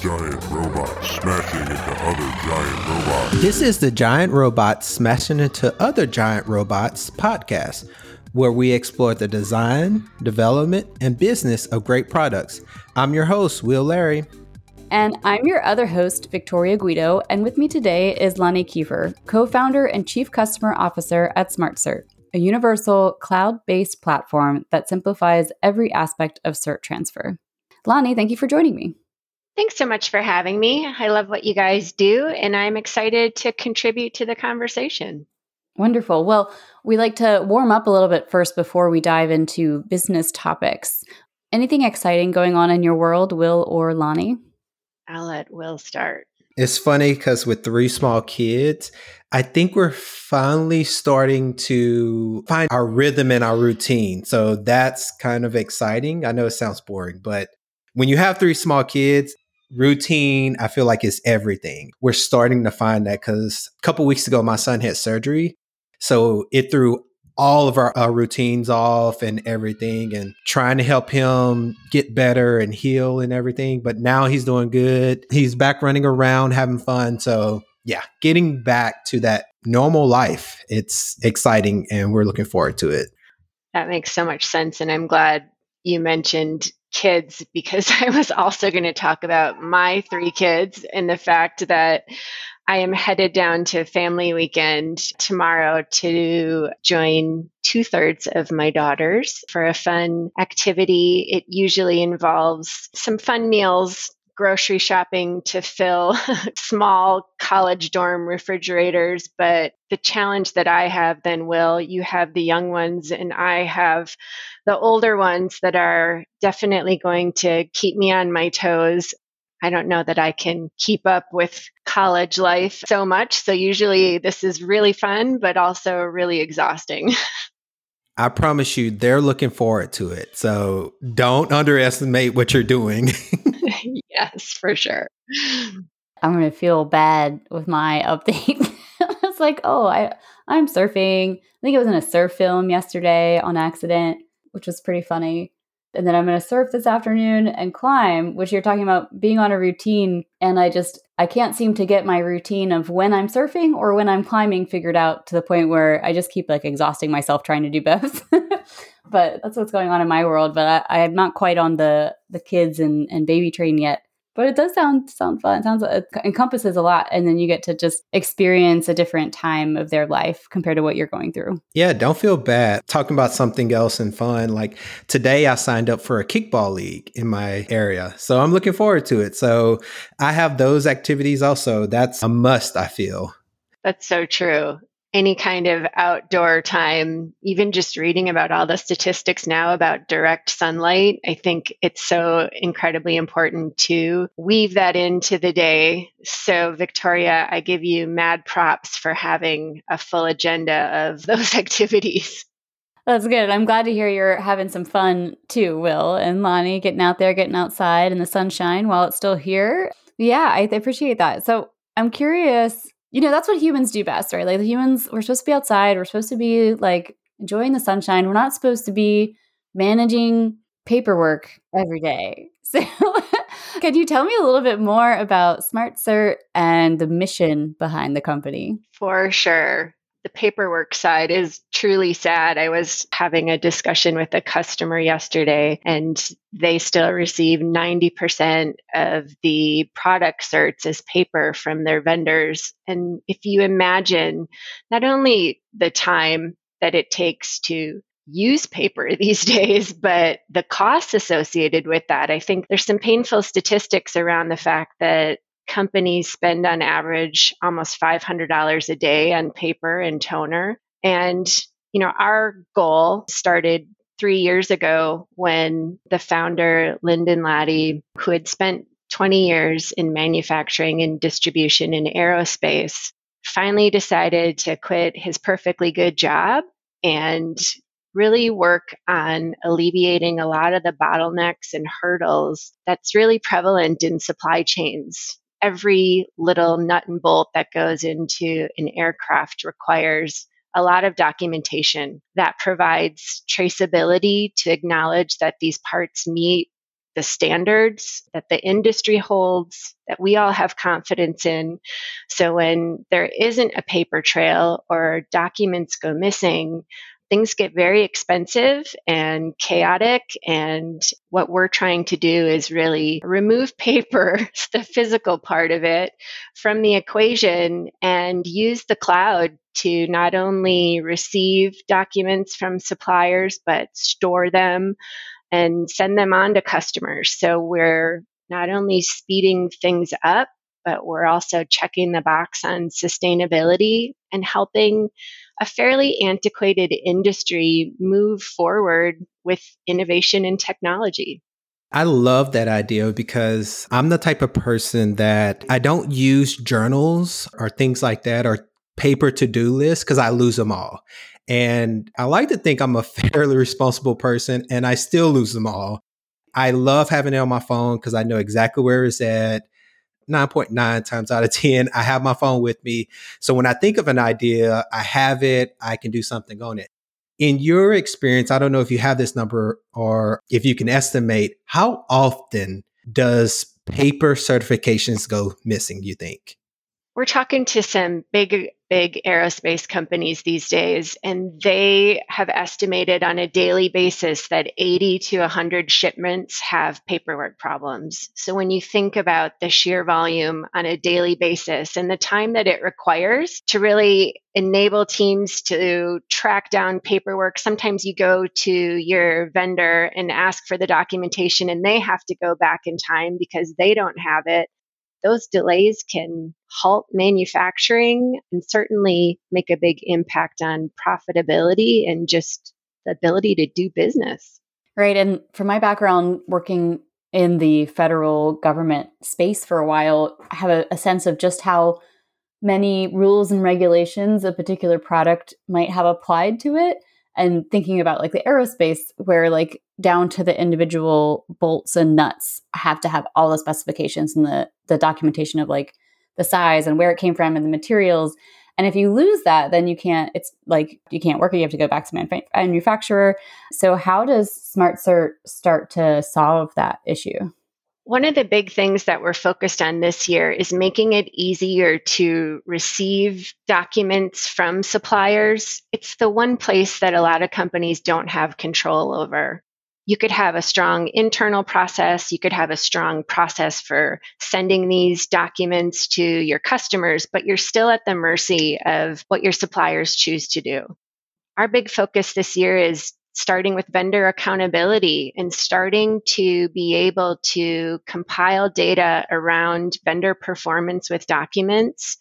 giant robots smashing into other giant robots. This is the Giant Robots Smashing into Other Giant Robots podcast, where we explore the design, development, and business of great products. I'm your host, Will Larry. And I'm your other host, Victoria Guido, and with me today is Lonni Kieffer, co founder and chief customer officer at SmartCert, a universal cloud based platform that simplifies every aspect of cert transfer. Lonni, thank you for joining me. Thanks so much for having me. I love what you guys do, and I'm excited to contribute to the conversation. Wonderful. Well, we like to warm up a little bit first before we dive into business topics. Anything exciting going on in your world, Will or Lonni? I'll let Will start. It's funny because with three small kids, I think we're finally starting to find our rhythm and our routine. So that's kind of exciting. I know it sounds boring, but when you have three small kids, routine, I feel like is everything. We're starting to find that because a couple weeks ago, my son had surgery. So it threw all of our, our, routines off and everything and trying to help him get better and heal and everything. But now he's doing good. He's back running around, having fun. So, yeah, getting back to that normal life. It's exciting and we're looking forward to it. That makes so much sense. And I'm glad you mentioned kids because I was also going to talk about my three kids and the fact that I am headed down to family weekend tomorrow to join two thirds of my daughters for a fun activity. It usually involves some fun meals, grocery shopping to fill small college dorm refrigerators. But the challenge that I have then, Will, you have the young ones, and I have the older ones that are definitely going to keep me on my toes. I don't know that I can keep up with college life so much. So usually this is really fun, but also really exhausting. I promise you, they're looking forward to it. So don't underestimate what you're doing. yes, for sure. I'm to feel bad with my update. it's like, oh, I I'm surfing. I think it was in a surf film yesterday on accident, which was pretty funny and then I'm to surf this afternoon and climb, which you're talking about being on a routine. And I just, I can't seem to get my routine of when I'm surfing or when I'm climbing figured out to the point where I just keep like exhausting myself trying to do both. but that's what's going on in my world. But I, I'm not quite on the, the kids and, and baby train yet but it does sound sound fun. It sounds it encompasses a lot, and then you get to just experience a different time of their life compared to what you're going through. Yeah, don't feel bad. Talking about something else and fun. Like today, I signed up for a kickball league in my area, so I'm looking forward to it. So I have those activities also. That's a must. I feel. That's so true any kind of outdoor time, even just reading about all the statistics now about direct sunlight, I think it's so incredibly important to weave that into the day. So, Victoria, I give you mad props for having a full agenda of those activities. That's good. I'm glad to hear you're having some fun too, Will and Lonni, getting out there, getting outside in the sunshine while it's still here. Yeah, I appreciate that. So, I'm curious you know, that's what humans do best, right? Like the humans, we're supposed to be outside. We're supposed to be like enjoying the sunshine. We're not supposed to be managing paperwork every day. So, can you tell me a little bit more about SmartCert and the mission behind the company? For sure the paperwork side is truly sad. I was having a discussion with a customer yesterday, and they still receive 90% of the product certs as paper from their vendors. And if you imagine not only the time that it takes to use paper these days, but the costs associated with that. I think there's some painful statistics around the fact that companies spend on average almost $500 a day on paper and toner. And, you know, our goal started three years ago when the founder, Lyndon Laddie, who had spent 20 years in manufacturing and distribution in aerospace, finally decided to quit his perfectly good job and really work on alleviating a lot of the bottlenecks and hurdles that's really prevalent in supply chains every little nut and bolt that goes into an aircraft requires a lot of documentation that provides traceability to acknowledge that these parts meet the standards that the industry holds, that we all have confidence in. So when there isn't a paper trail or documents go missing, things get very expensive and chaotic. And what we're trying to do is really remove paper, the physical part of it, from the equation and use the cloud to not only receive documents from suppliers, but store them and send them on to customers. So we're not only speeding things up, but we're also checking the box on sustainability and helping a fairly antiquated industry move forward with innovation and technology. I love that idea because I'm the type of person that I don't use journals or things like that or paper to do lists because I lose them all. And I like to think I'm a fairly responsible person and I still lose them all. I love having it on my phone because I know exactly where it's at. 9.9 times out of 10, I have my phone with me. So when I think of an idea, I have it, I can do something on it. In your experience, I don't know if you have this number or if you can estimate how often does paper certifications go missing, you think? We're talking to some big big aerospace companies these days, and they have estimated on a daily basis that 80 to 100 shipments have paperwork problems. So when you think about the sheer volume on a daily basis and the time that it requires to really enable teams to track down paperwork, sometimes you go to your vendor and ask for the documentation, and they have to go back in time because they don't have it those delays can halt manufacturing and certainly make a big impact on profitability and just the ability to do business. Right. And from my background working in the federal government space for a while, I have a, a sense of just how many rules and regulations a particular product might have applied to it and thinking about like the aerospace where like down to the individual bolts and nuts have to have all the specifications and the the documentation of like the size and where it came from and the materials. And if you lose that then you can't it's like you can't work it. You have to go back to manuf- manufacturer. So how does SmartCert start to solve that issue one of the big things that we're focused on this year is making it easier to receive documents from suppliers. It's the one place that a lot of companies don't have control over. You could have a strong internal process, you could have a strong process for sending these documents to your customers, but you're still at the mercy of what your suppliers choose to do. Our big focus this year is starting with vendor accountability and starting to be able to compile data around vendor performance with documents,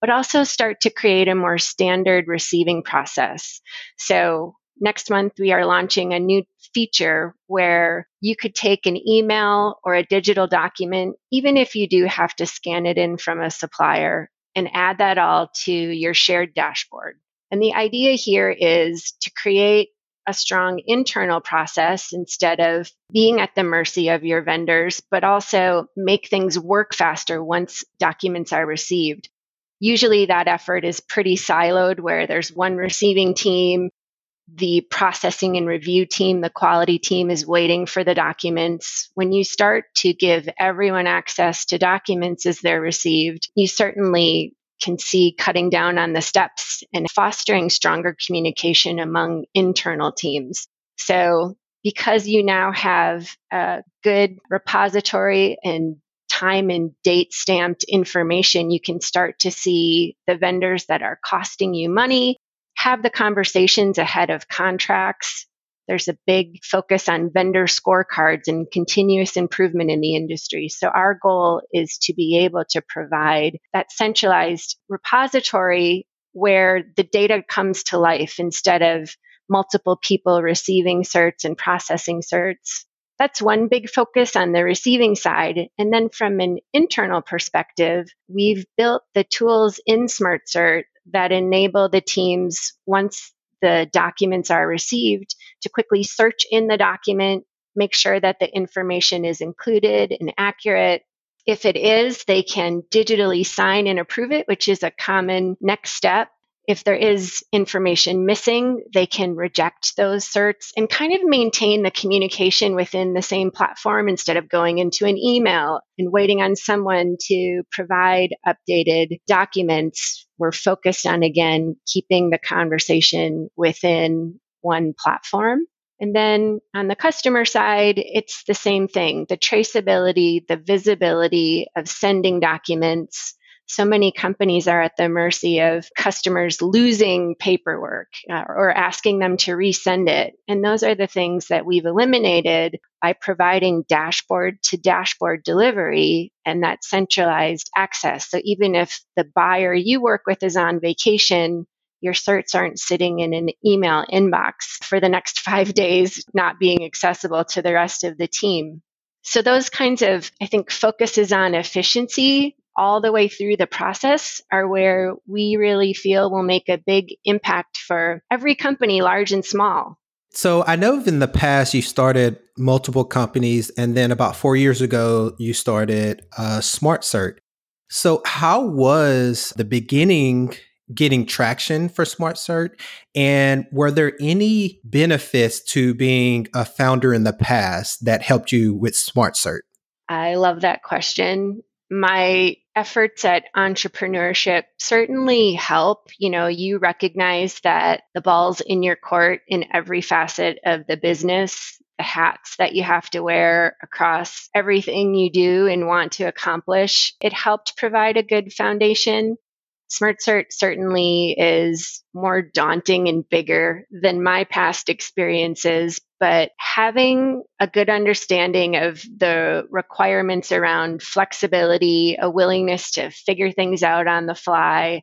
but also start to create a more standard receiving process. So, next month, we are launching a new feature where you could take an email or a digital document, even if you do have to scan it in from a supplier, and add that all to your shared dashboard. And the idea here is to create a strong internal process instead of being at the mercy of your vendors, but also make things work faster once documents are received. Usually that effort is pretty siloed where there's one receiving team, the processing and review team, the quality team is waiting for the documents. When you start to give everyone access to documents as they're received, you certainly can see cutting down on the steps and fostering stronger communication among internal teams. So, because you now have a good repository and time and date stamped information, you can start to see the vendors that are costing you money, have the conversations ahead of contracts, there's a big focus on vendor scorecards and continuous improvement in the industry. So, our goal is to be able to provide that centralized repository where the data comes to life instead of multiple people receiving certs and processing certs. That's one big focus on the receiving side. And then from an internal perspective, we've built the tools in SmartCert that enable the teams once the documents are received to quickly search in the document, make sure that the information is included and accurate. If it is, they can digitally sign and approve it, which is a common next step. If there is information missing, they can reject those certs and kind of maintain the communication within the same platform instead of going into an email and waiting on someone to provide updated documents. We're focused on, again, keeping the conversation within one platform. And then on the customer side, it's the same thing the traceability, the visibility of sending documents. So many companies are at the mercy of customers losing paperwork uh, or asking them to resend it. And those are the things that we've eliminated by providing dashboard to dashboard delivery and that centralized access. So even if the buyer you work with is on vacation, your certs aren't sitting in an email inbox for the next five days, not being accessible to the rest of the team. So, those kinds of, I think, focuses on efficiency all the way through the process are where we really feel will make a big impact for every company, large and small. So I know in the past you started multiple companies, and then about four years ago you started uh, SmartCert. So how was the beginning getting traction for SmartCert? And were there any benefits to being a founder in the past that helped you with SmartCert? I love that question. My efforts at entrepreneurship certainly help. You know, you recognize that the ball's in your court in every facet of the business, the hats that you have to wear across everything you do and want to accomplish. It helped provide a good foundation. SmartCert certainly is more daunting and bigger than my past experiences, but having a good understanding of the requirements around flexibility, a willingness to figure things out on the fly,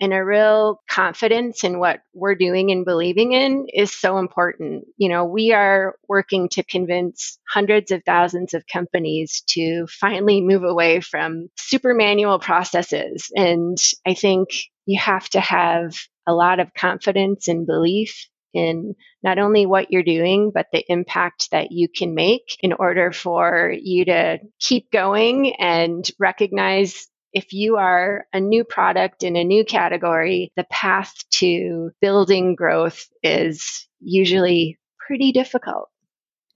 and a real confidence in what we're doing and believing in is so important. You know, we are working to convince hundreds of thousands of companies to finally move away from super manual processes. And I think you have to have a lot of confidence and belief in not only what you're doing, but the impact that you can make in order for you to keep going and recognize if you are a new product in a new category, the path to building growth is usually pretty difficult.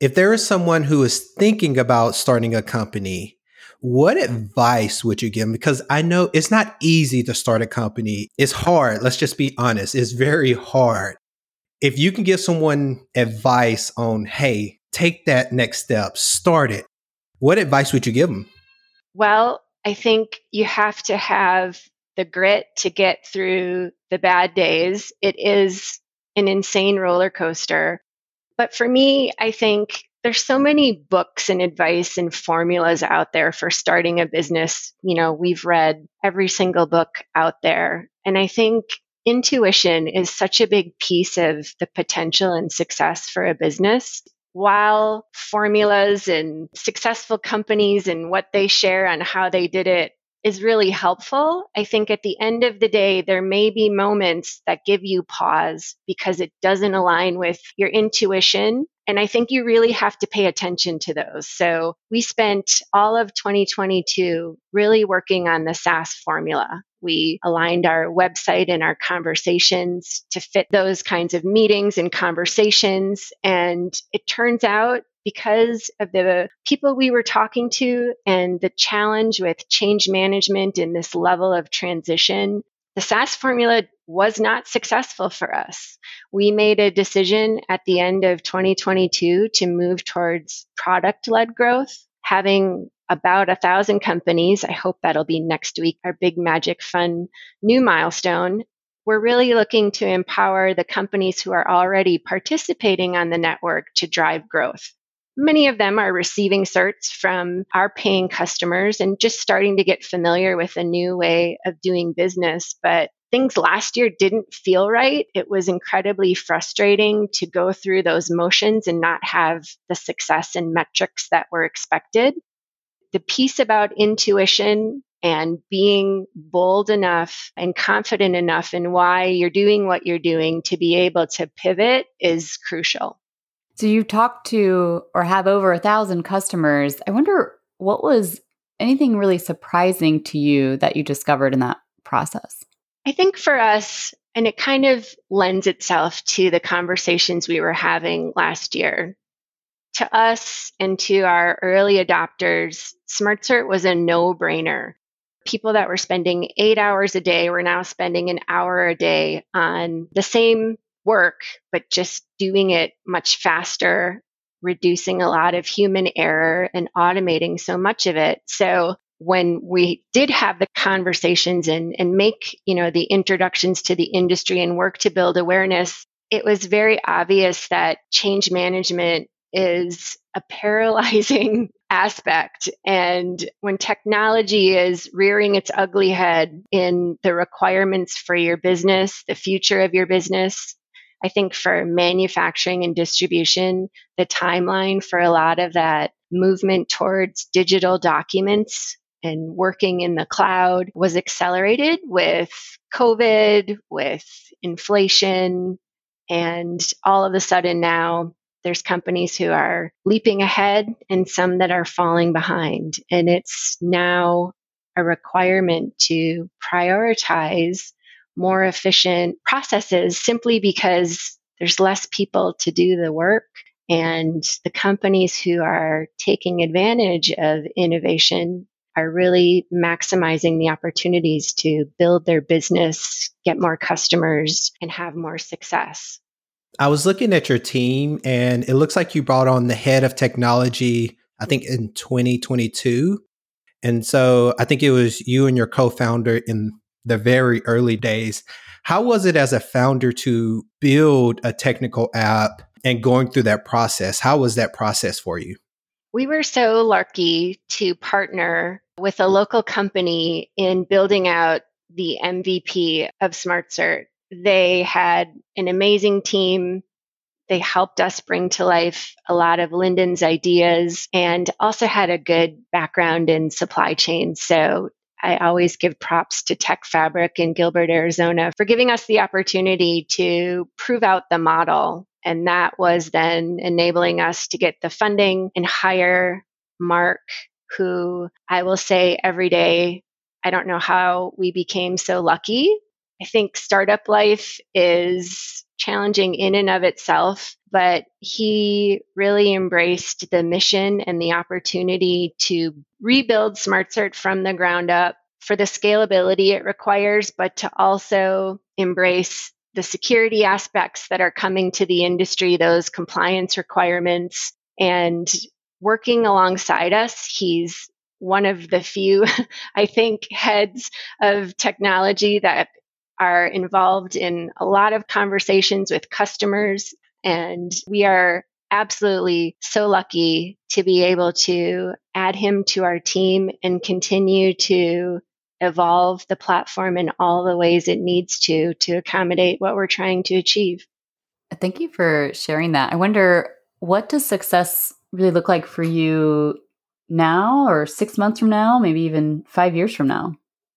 If there is someone who is thinking about starting a company, what advice would you give them? Because I know it's not easy to start a company. It's hard. Let's just be honest. It's very hard. If you can give someone advice on, hey, take that next step, start it, what advice would you give them? Well, I think you have to have the grit to get through the bad days. It is an insane roller coaster. But for me, I think there's so many books and advice and formulas out there for starting a business. You know, we've read every single book out there. And I think intuition is such a big piece of the potential and success for a business while formulas and successful companies and what they share on how they did it is really helpful. I think at the end of the day, there may be moments that give you pause because it doesn't align with your intuition. And I think you really have to pay attention to those. So we spent all of 2022 really working on the SaaS formula. We aligned our website and our conversations to fit those kinds of meetings and conversations. And it turns out because of the people we were talking to and the challenge with change management in this level of transition, the SaaS formula was not successful for us. We made a decision at the end of 2022 to move towards product led growth, having about a thousand companies. I hope that'll be next week, our big magic fun new milestone. We're really looking to empower the companies who are already participating on the network to drive growth. Many of them are receiving certs from our paying customers and just starting to get familiar with a new way of doing business. But things last year didn't feel right. It was incredibly frustrating to go through those motions and not have the success and metrics that were expected the piece about intuition and being bold enough and confident enough in why you're doing what you're doing to be able to pivot is crucial. So you talked to or have over a thousand customers. I wonder what was anything really surprising to you that you discovered in that process? I think for us, And it kind of lends itself to the conversations we were having last year. To us and to our early adopters, SmartCert was a no brainer. People that were spending eight hours a day were now spending an hour a day on the same work, but just doing it much faster, reducing a lot of human error and automating so much of it. So when we did have the conversations and, and make, you know, the introductions to the industry and work to build awareness, it was very obvious that change management is a paralyzing aspect. And when technology is rearing its ugly head in the requirements for your business, the future of your business, I think for manufacturing and distribution, the timeline for a lot of that movement towards digital documents and working in the cloud was accelerated with COVID, with inflation, and all of a sudden now there's companies who are leaping ahead and some that are falling behind. And it's now a requirement to prioritize more efficient processes simply because there's less people to do the work. And the companies who are taking advantage of innovation are really maximizing the opportunities to build their business, get more customers, and have more success. I was looking at your team and it looks like you brought on the head of technology, I think in 2022. And so I think it was you and your co founder in the very early days. How was it as a founder to build a technical app and going through that process? How was that process for you? We were so lucky to partner with a local company in building out the MVP of SmartCert they had an amazing team. They helped us bring to life a lot of Lyndon's ideas and also had a good background in supply chain. So I always give props to TechFabric in Gilbert, Arizona for giving us the opportunity to prove out the model. And that was then enabling us to get the funding and hire Mark, who I will say every day, I don't know how we became so lucky I think startup life is challenging in and of itself, but he really embraced the mission and the opportunity to rebuild SmartCert from the ground up for the scalability it requires, but to also embrace the security aspects that are coming to the industry, those compliance requirements, and working alongside us. He's one of the few, I think, heads of technology that are involved in a lot of conversations with customers. And we are absolutely so lucky to be able to add him to our team and continue to evolve the platform in all the ways it needs to to accommodate what we're trying to achieve. Thank you for sharing that. I wonder what does success really look like for you now or 6 months from now, maybe even 5 years from now?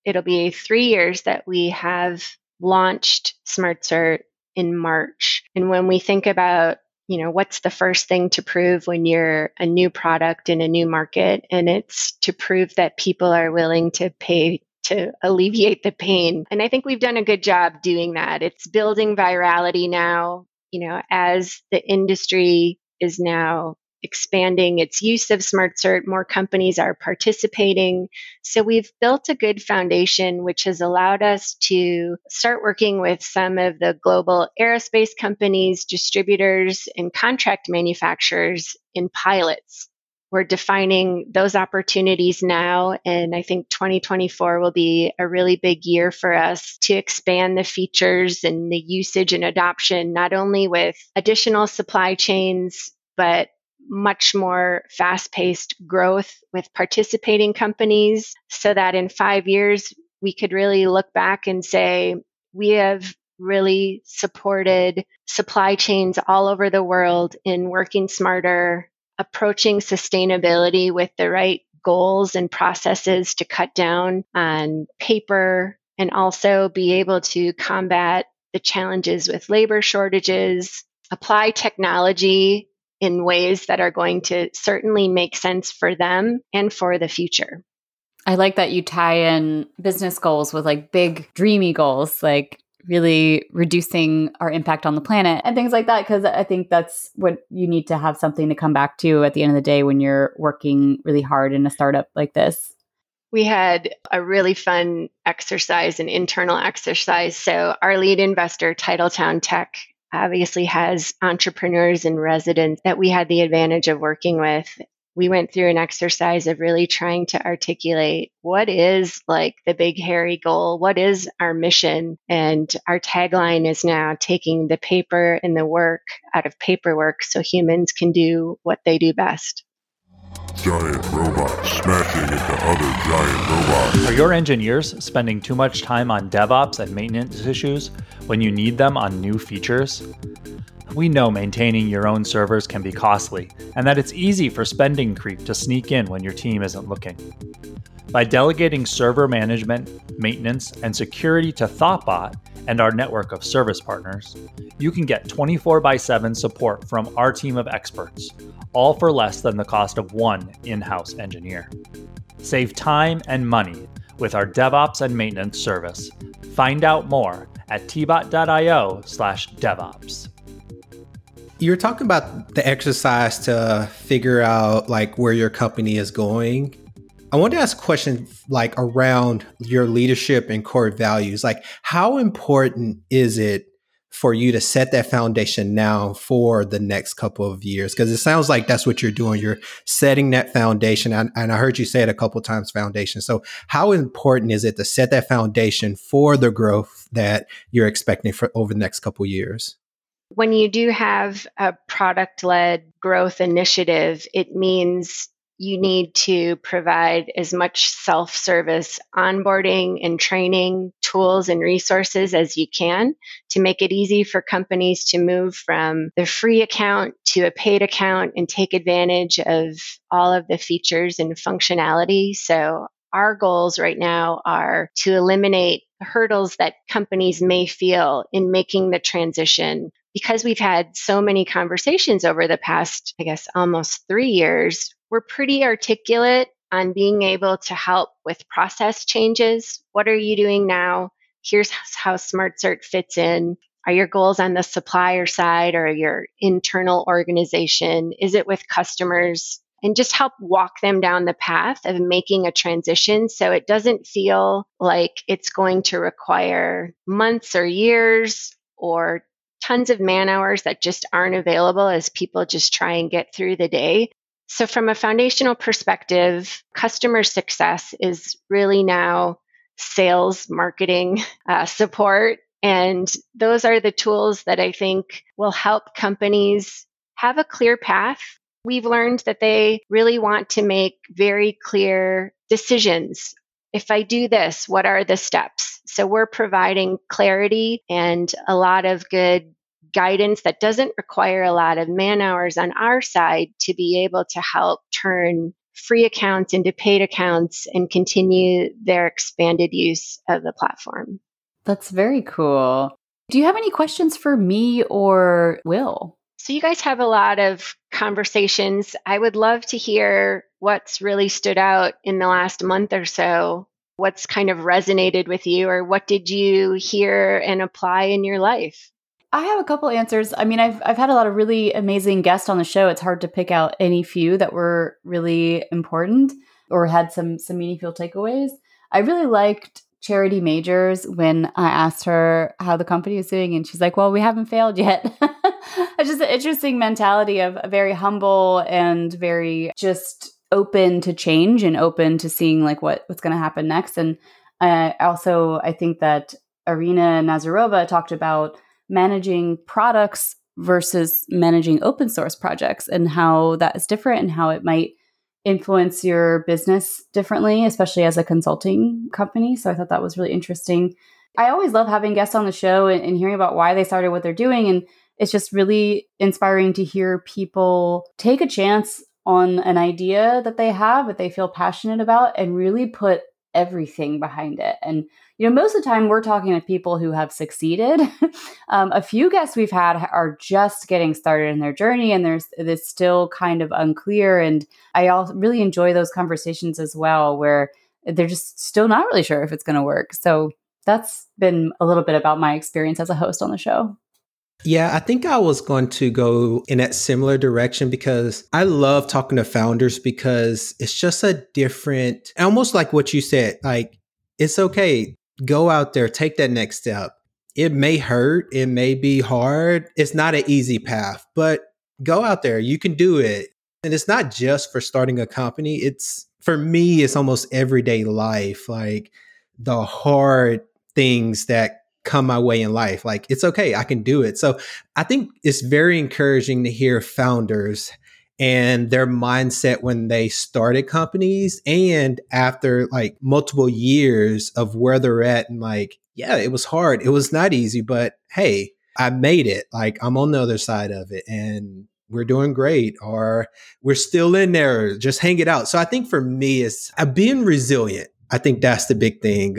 It'll be three years that we have launched SmartCert in March. And when we think about, you know, what's the first thing to prove when you're a new product in a new market? And it's to prove that people are willing to pay to alleviate the pain. And I think we've done a good job doing that. It's building virality now, you know, as the industry is now expanding its use of SmartCert. More companies are participating. So we've built a good foundation, which has allowed us to start working with some of the global aerospace companies, distributors, and contract manufacturers in pilots. We're defining those opportunities now, and I think 2024 will be a really big year for us to expand the features and the usage and adoption, not only with additional supply chains, but much more fast paced growth with participating companies so that in five years, we could really look back and say, we have really supported supply chains all over the world in working smarter, approaching sustainability with the right goals and processes to cut down on paper and also be able to combat the challenges with labor shortages, apply technology in ways that are going to certainly make sense for them and for the future. I like that you tie in business goals with like big dreamy goals like really reducing our impact on the planet and things like that. Because I think that's what you need to have something to come back to at the end of the day when you're working really hard in a startup like this. We had a really fun exercise, an internal exercise. So, our lead investor, Titletown Tech, obviously has entrepreneurs and residents that we had the advantage of working with. We went through an exercise of really trying to articulate what is like the big hairy goal what is our mission and our tagline is now taking the paper and the work out of paperwork so humans can do what they do best giant robots smashing into other giant robots. Are your engineers spending too much time on DevOps and maintenance issues when you need them on new features? We know maintaining your own servers can be costly, and that it's easy for spending creep to sneak in when your team isn't looking. By delegating server management, maintenance, and security to Thoughtbot and our network of service partners, you can get 24 x 7 support from our team of experts, all for less than the cost of one in house engineer. Save time and money with our DevOps and maintenance service. Find out more at tbot.io slash DevOps. You're talking about the exercise to figure out like where your company is going. I want to ask a question like around your leadership and core values. Like how important is it for you to set that foundation now for the next couple of years? Because it sounds like that's what you're doing. You're setting that foundation. And, and I heard you say it a couple times foundation. So, how important is it to set that foundation for the growth that you're expecting for over the next couple of years? When you do have a product led growth initiative, it means you need to provide as much self service onboarding and training tools and resources as you can to make it easy for companies to move from the free account to a paid account and take advantage of all of the features and functionality. So, our goals right now are to eliminate hurdles that companies may feel in making the transition because we've had so many conversations over the past, I guess, almost three years, we're pretty articulate on being able to help with process changes. What are you doing now? Here's how SmartCert fits in. Are your goals on the supplier side or your internal organization? Is it with customers? And just help walk them down the path of making a transition so it doesn't feel like it's going to require months or years or tons of man hours that just aren't available as people just try and get through the day. So, from a foundational perspective, customer success is really now sales, marketing, uh, support. And those are the tools that I think will help companies have a clear path. We've learned that they really want to make very clear decisions. If I do this, what are the steps? So we're providing clarity and a lot of good guidance that doesn't require a lot of man hours on our side to be able to help turn free accounts into paid accounts and continue their expanded use of the platform. That's very cool. Do you have any questions for me or Will? So, you guys have a lot of conversations. I would love to hear what's really stood out in the last month or so what's kind of resonated with you or what did you hear and apply in your life? I have a couple answers. I mean, I've I've had a lot of really amazing guests on the show. It's hard to pick out any few that were really important or had some some meaningful takeaways. I really liked Charity Majors when I asked her how the company is doing, and she's like, "Well, we haven't failed yet." it's just an interesting mentality of very humble and very just open to change and open to seeing like what what's going to happen next. And uh, also, I think that Irina Nazarova talked about managing products versus managing open source projects and how that is different and how it might influence your business differently, especially as a consulting company. So I thought that was really interesting. I always love having guests on the show and, and hearing about why they started what they're doing. And it's just really inspiring to hear people take a chance on an idea that they have that they feel passionate about and really put everything behind it. And, you know, most of the time we're talking to people who have succeeded. um, a few guests we've had are just getting started in their journey and there's it's still kind of unclear. And I also really enjoy those conversations as well, where they're just still not really sure if it's going to work. So that's been a little bit about my experience as a host on the show. Yeah, I think I was going to go in that similar direction because I love talking to founders because it's just a different, almost like what you said, like it's okay. Go out there, take that next step. It may hurt, it may be hard. It's not an easy path, but go out there. You can do it. And it's not just for starting a company. It's for me, it's almost everyday life. Like the hard things that come my way in life. Like it's okay, I can do it. So I think it's very encouraging to hear founders and their mindset when they started companies and after like multiple years of where they're at and like, yeah, it was hard. It was not easy, but hey, I made it. Like I'm on the other side of it and we're doing great or we're still in there. Just hang it out. So I think for me it's uh, being resilient. I think that's the big thing.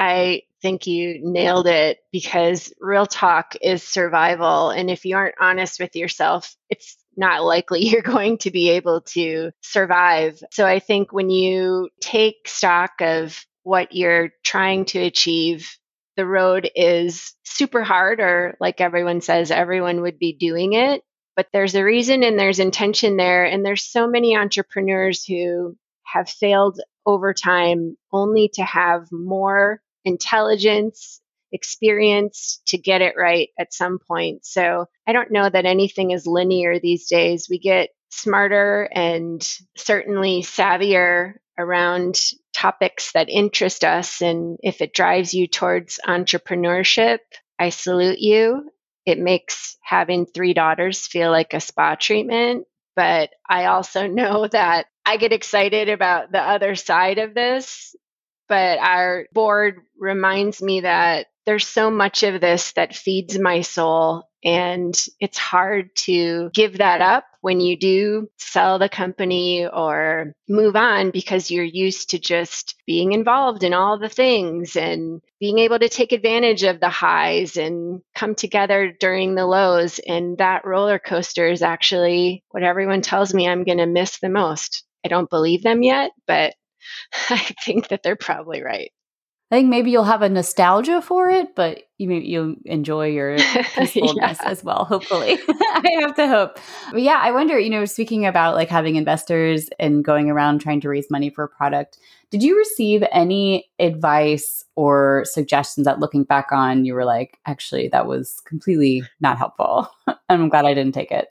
I think you nailed it because real talk is survival. And if you aren't honest with yourself, it's not likely you're going to be able to survive. So I think when you take stock of what you're trying to achieve, the road is super hard, or like everyone says, everyone would be doing it. But there's a reason and there's intention there. And there's so many entrepreneurs who have failed over time only to have more intelligence, experience to get it right at some point. So I don't know that anything is linear these days. We get smarter and certainly savvier around topics that interest us. And if it drives you towards entrepreneurship, I salute you. It makes having three daughters feel like a spa treatment. But I also know that I get excited about the other side of this but our board reminds me that there's so much of this that feeds my soul. And it's hard to give that up when you do sell the company or move on because you're used to just being involved in all the things and being able to take advantage of the highs and come together during the lows. And that roller coaster is actually what everyone tells me I'm going to miss the most. I don't believe them yet, but I think that they're probably right. I think maybe you'll have a nostalgia for it, but you maybe you'll enjoy your peacefulness yeah. as well. Hopefully, I have to hope. But yeah, I wonder. You know, speaking about like having investors and going around trying to raise money for a product, did you receive any advice or suggestions that looking back on, you were like, actually, that was completely not helpful, I'm glad I didn't take it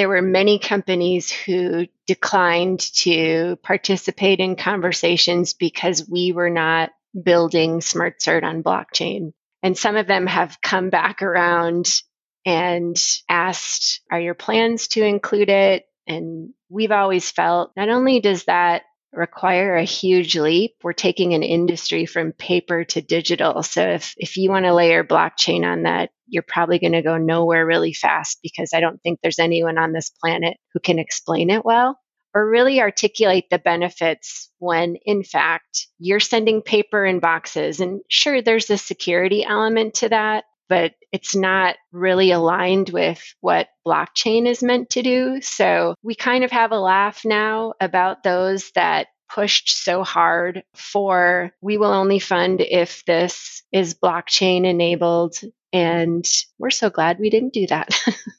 there were many companies who declined to participate in conversations because we were not building SmartCert on blockchain. And some of them have come back around and asked, Are your plans to include it? And we've always felt not only does that require a huge leap. We're taking an industry from paper to digital. So if, if you want to layer blockchain on that, you're probably going to go nowhere really fast because I don't think there's anyone on this planet who can explain it well or really articulate the benefits when in fact you're sending paper in boxes. And sure, there's a security element to that, but it's not really aligned with what blockchain is meant to do. So we kind of have a laugh now about those that pushed so hard for we will only fund if this is blockchain enabled. And we're so glad we didn't do that.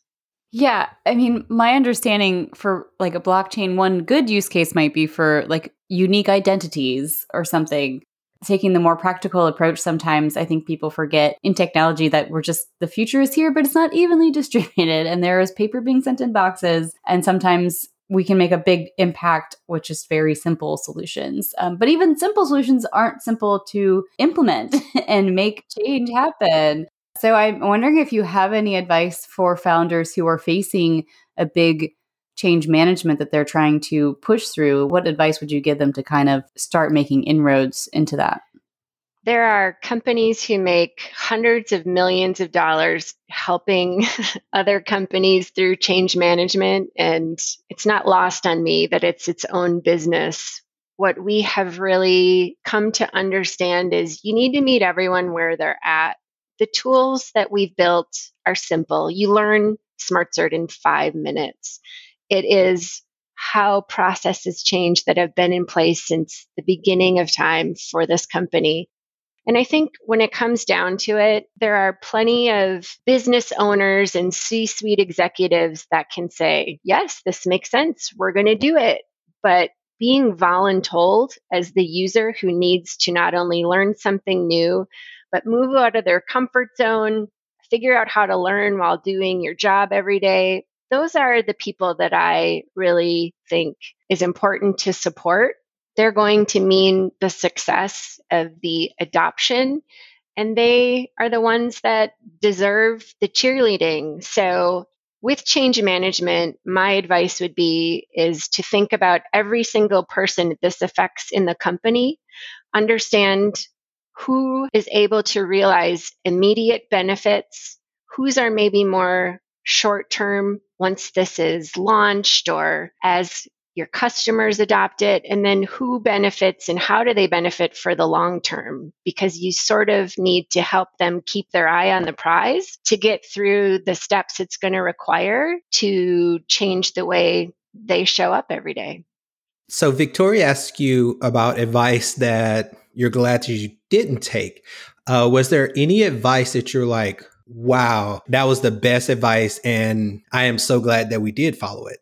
yeah. I mean, my understanding for like a blockchain, one good use case might be for like unique identities or something taking the more practical approach sometimes i think people forget in technology that we're just the future is here but it's not evenly distributed and there is paper being sent in boxes and sometimes we can make a big impact with just very simple solutions. Um, but even simple solutions aren't simple to implement and make change happen. So i'm wondering if you have any advice for founders who are facing a big change management that they're trying to push through, what advice would you give them to kind of start making inroads into that? There are companies who make hundreds of millions of dollars helping other companies through change management. And it's not lost on me that it's its own business. What we have really come to understand is you need to meet everyone where they're at. The tools that we've built are simple. You learn SmartCert in five minutes. It is how processes change that have been in place since the beginning of time for this company. And I think when it comes down to it, there are plenty of business owners and C suite executives that can say, yes, this makes sense. We're going to do it. But being voluntold as the user who needs to not only learn something new, but move out of their comfort zone, figure out how to learn while doing your job every day. Those are the people that I really think is important to support. They're going to mean the success of the adoption, and they are the ones that deserve the cheerleading. So, with change management, my advice would be is to think about every single person this affects in the company, understand who is able to realize immediate benefits, whose are maybe more short term once this is launched or as your customers adopt it, and then who benefits and how do they benefit for the long term? Because you sort of need to help them keep their eye on the prize to get through the steps it's going to require to change the way they show up every day. So, Victoria asked you about advice that you're glad you didn't take. Uh, was there any advice that you're like, wow, that was the best advice, and I am so glad that we did follow it?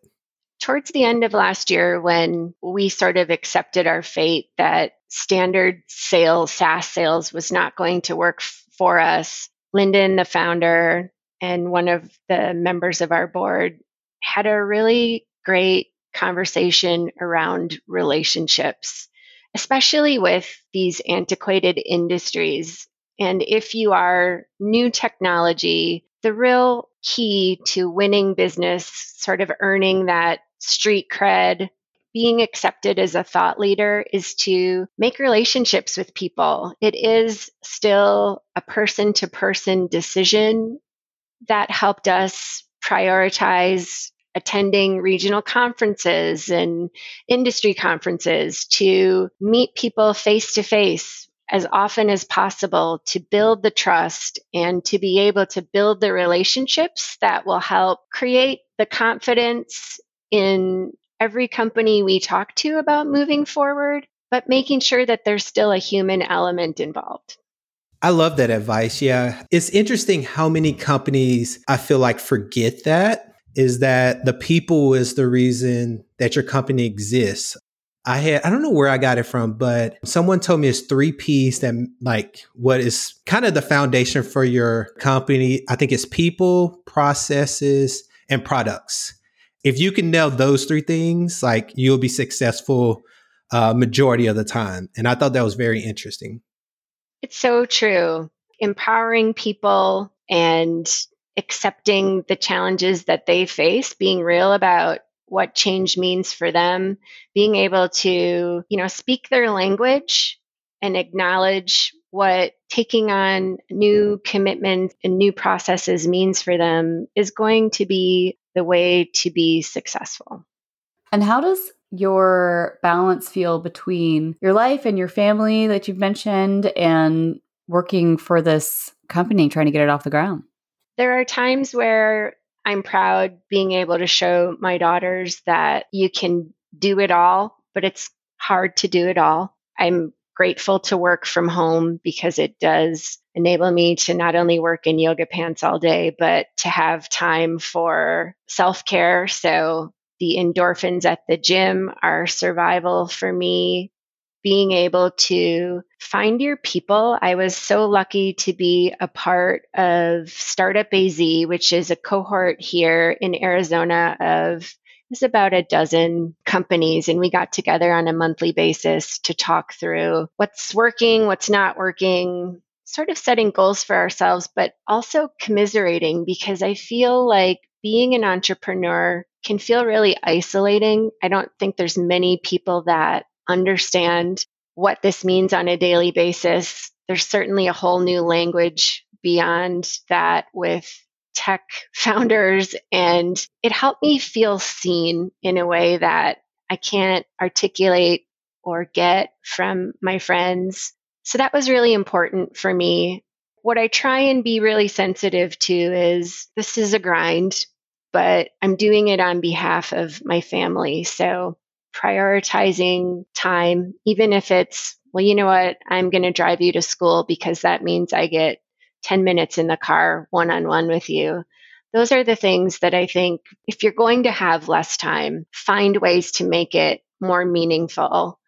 Towards the end of last year, when we sort of accepted our fate that standard sales, SaaS sales, was not going to work for us, Lyndon, the founder, and one of the members of our board had a really great conversation around relationships especially with these antiquated industries. And if you are new technology, the real key to winning business, sort of earning that street cred, being accepted as a thought leader is to make relationships with people. It is still a person to person decision that helped us prioritize attending regional conferences and industry conferences to meet people face to face as often as possible to build the trust and to be able to build the relationships that will help create the confidence in every company we talk to about moving forward, but making sure that there's still a human element involved. I love that advice. Yeah. It's interesting how many companies I feel like forget that is that the people is the reason that your company exists. I had, I don't know where I got it from, but someone told me it's three P's that like what is kind of the foundation for your company. I think it's people, processes, and products. If you can nail those three things, like you'll be successful uh, majority of the time. And I thought that was very interesting. It's so true. Empowering people and accepting the challenges that they face, being real about what change means for them, being able to, you know, speak their language and acknowledge what taking on new commitments and new processes means for them is going to be the way to be successful. And how does your balance feel between your life and your family that you've mentioned and working for this company, trying to get it off the ground? There are times where I'm proud being able to show my daughters that you can do it all, but it's hard to do it all. I'm grateful to work from home because it does enable me to not only work in yoga pants all day, but to have time for self care. So the endorphins at the gym are survival for me being able to find your people. I was so lucky to be a part of Startup AZ, which is a cohort here in Arizona of there's about a dozen companies, and we got together on a monthly basis to talk through what's working, what's not working, sort of setting goals for ourselves, but also commiserating because I feel like being an entrepreneur can feel really isolating. I don't think there's many people that understand what this means on a daily basis. There's certainly a whole new language beyond that with tech founders, and it helped me feel seen in a way that I can't articulate or get from my friends. So that was really important for me. What I try and be really sensitive to is this is a grind, but I'm doing it on behalf of my family. So prioritizing time, even if it's well, you know what? I'm going to drive you to school because that means I get 10 minutes in the car one on one with you. Those are the things that I think if you're going to have less time, find ways to make it more meaningful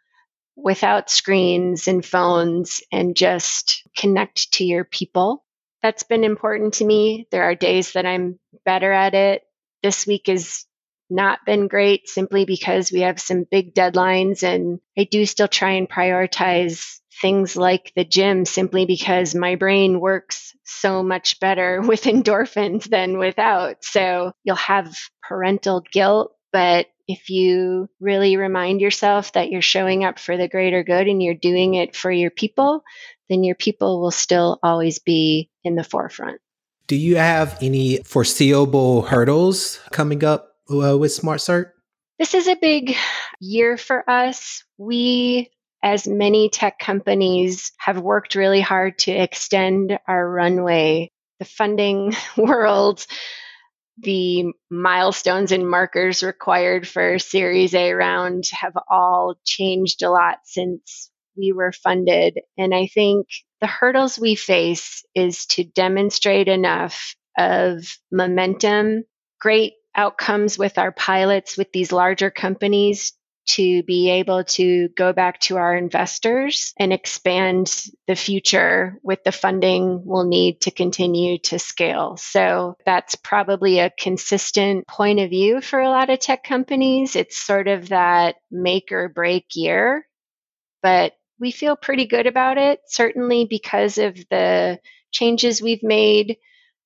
without screens and phones and just connect to your people. That's been important to me. There are days that I'm better at it. This week has not been great simply because we have some big deadlines and I do still try and prioritize things like the gym simply because my brain works so much better with endorphins than without. So you'll have parental guilt, but if you really remind yourself that you're showing up for the greater good and you're doing it for your people, then your people will still always be in the forefront. Do you have any foreseeable hurdles coming up uh, with SmartCert? This is a big year for us. We, as many tech companies, have worked really hard to extend our runway. The funding world the milestones and markers required for Series A round have all changed a lot since we were funded. And I think the hurdles we face is to demonstrate enough of momentum, great outcomes with our pilots with these larger companies to be able to go back to our investors and expand the future with the funding we'll need to continue to scale. So that's probably a consistent point of view for a lot of tech companies. It's sort of that make or break year, but we feel pretty good about it, certainly because of the changes we've made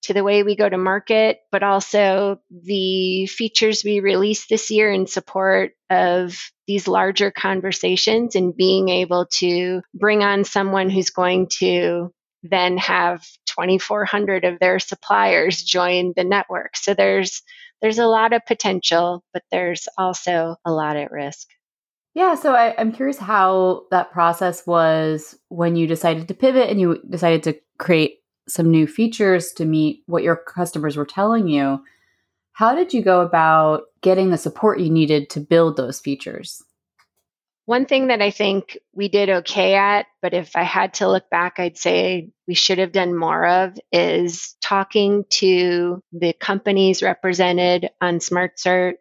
to the way we go to market, but also the features we released this year in support of these larger conversations and being able to bring on someone who's going to then have 2400 of their suppliers join the network. So there's there's a lot of potential, but there's also a lot at risk. Yeah, so I, am curious how that process was when you decided to pivot and you decided to create some new features to meet what your customers were telling you. How did you go about getting the support you needed to build those features? One thing that I think we did okay at, but if I had to look back, I'd say we should have done more of is talking to the companies represented on SmartCert,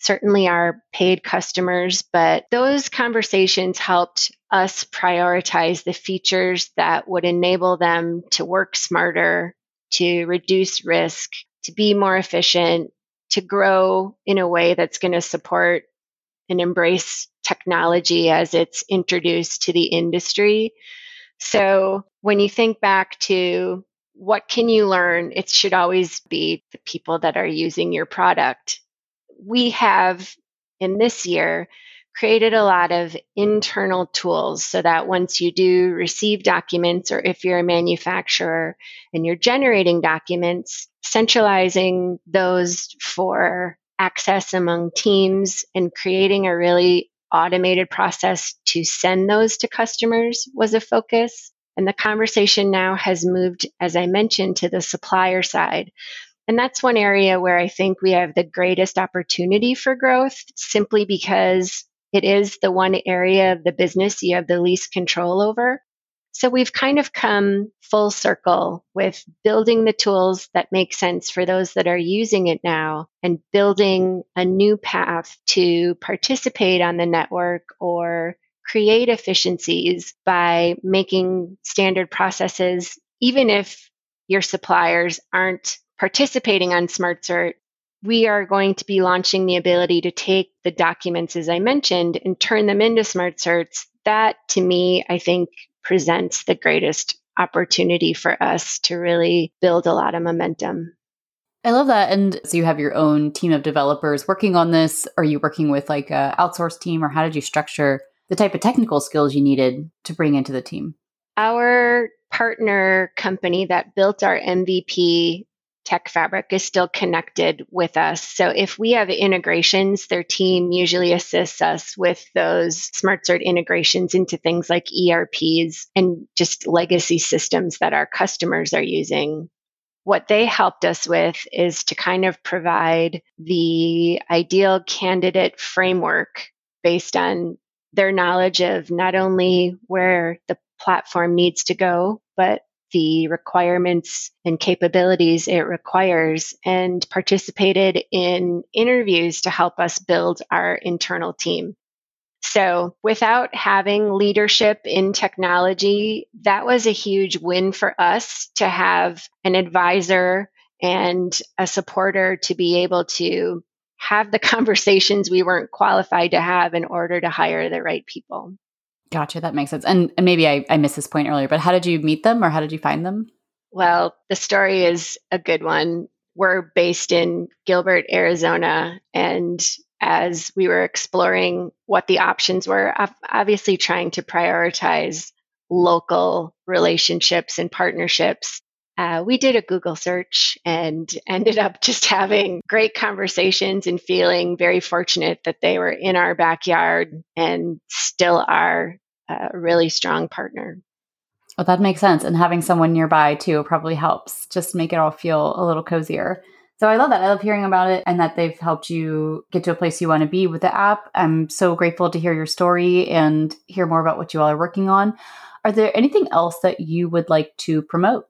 certainly our paid customers, but those conversations helped us prioritize the features that would enable them to work smarter, to reduce risk, to be more efficient, to grow in a way that's going to support and embrace technology as it's introduced to the industry. So when you think back to what can you learn, it should always be the people that are using your product. We have in this year created a lot of internal tools so that once you do receive documents, or if you're a manufacturer and you're generating documents, centralizing those for access among teams and creating a really automated process to send those to customers was a focus. And the conversation now has moved, as I mentioned, to the supplier side. And that's one area where I think we have the greatest opportunity for growth simply because it is the one area of the business you have the least control over. So we've kind of come full circle with building the tools that make sense for those that are using it now and building a new path to participate on the network or create efficiencies by making standard processes, even if your suppliers aren't participating on SmartCert, we are going to be launching the ability to take the documents, as I mentioned, and turn them into SmartCerts. That, to me, I think presents the greatest opportunity for us to really build a lot of momentum. I love that. And so you have your own team of developers working on this. Are you working with like a outsourced team or how did you structure the type of technical skills you needed to bring into the team? Our partner company that built our MVP TechFabric is still connected with us. So if we have integrations, their team usually assists us with those SmartCert integrations into things like ERPs and just legacy systems that our customers are using. What they helped us with is to kind of provide the ideal candidate framework based on their knowledge of not only where the platform needs to go, but the requirements and capabilities it requires and participated in interviews to help us build our internal team. So, without having leadership in technology, that was a huge win for us to have an advisor and a supporter to be able to have the conversations we weren't qualified to have in order to hire the right people. Gotcha. That makes sense. And, and maybe I, I missed this point earlier, but how did you meet them or how did you find them? Well, the story is a good one. We're based in Gilbert, Arizona. And as we were exploring what the options were, obviously trying to prioritize local relationships and partnerships, uh, we did a Google search and ended up just having great conversations and feeling very fortunate that they were in our backyard and still are a really strong partner. Well, that makes sense. And having someone nearby too probably helps just make it all feel a little cozier. So I love that. I love hearing about it and that they've helped you get to a place you want to be with the app. I'm so grateful to hear your story and hear more about what you all are working on. Are there anything else that you would like to promote?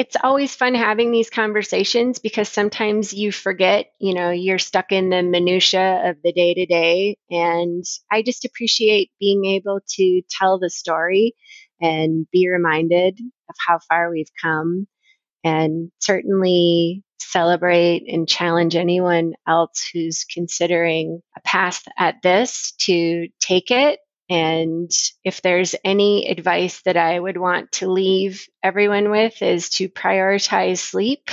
It's always fun having these conversations because sometimes you forget, you know, you're stuck in the minutia of the day to day. And I just appreciate being able to tell the story and be reminded of how far we've come and certainly celebrate and challenge anyone else who's considering a path at this to take it and if there's any advice that I would want to leave everyone with is to prioritize sleep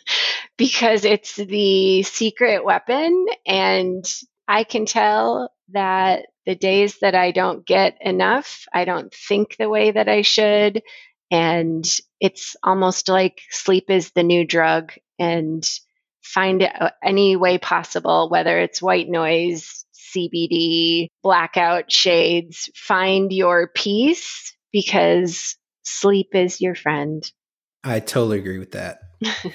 because it's the secret weapon. And I can tell that the days that I don't get enough, I don't think the way that I should. And it's almost like sleep is the new drug. And find any way possible, whether it's white noise, CBD, blackout shades. Find your peace because sleep is your friend. I totally agree with that.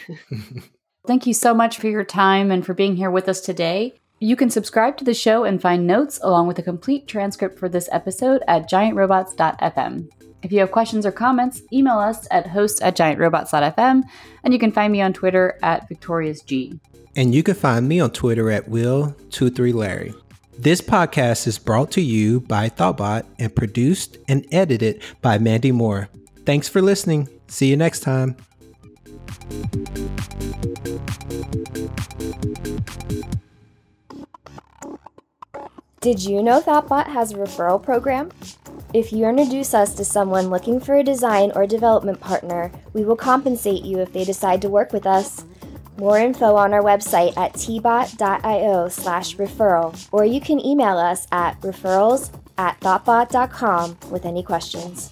Thank you so much for your time and for being here with us today. You can subscribe to the show and find notes along with a complete transcript for this episode at giantrobots.fm. If you have questions or comments, email us at host at giantrobots.fm, and you can find me on Twitter at victoriousg. And you can find me on Twitter at will23larry. This podcast is brought to you by Thoughtbot and produced and edited by Mandy Moore. Thanks for listening. See you next time. Did you know Thoughtbot has a referral program? If you introduce us to someone looking for a design or development partner, we will compensate you if they decide to work with us. More info on our website at tbot.io slash referral, or you can email us at referrals at thoughtbot.com with any questions.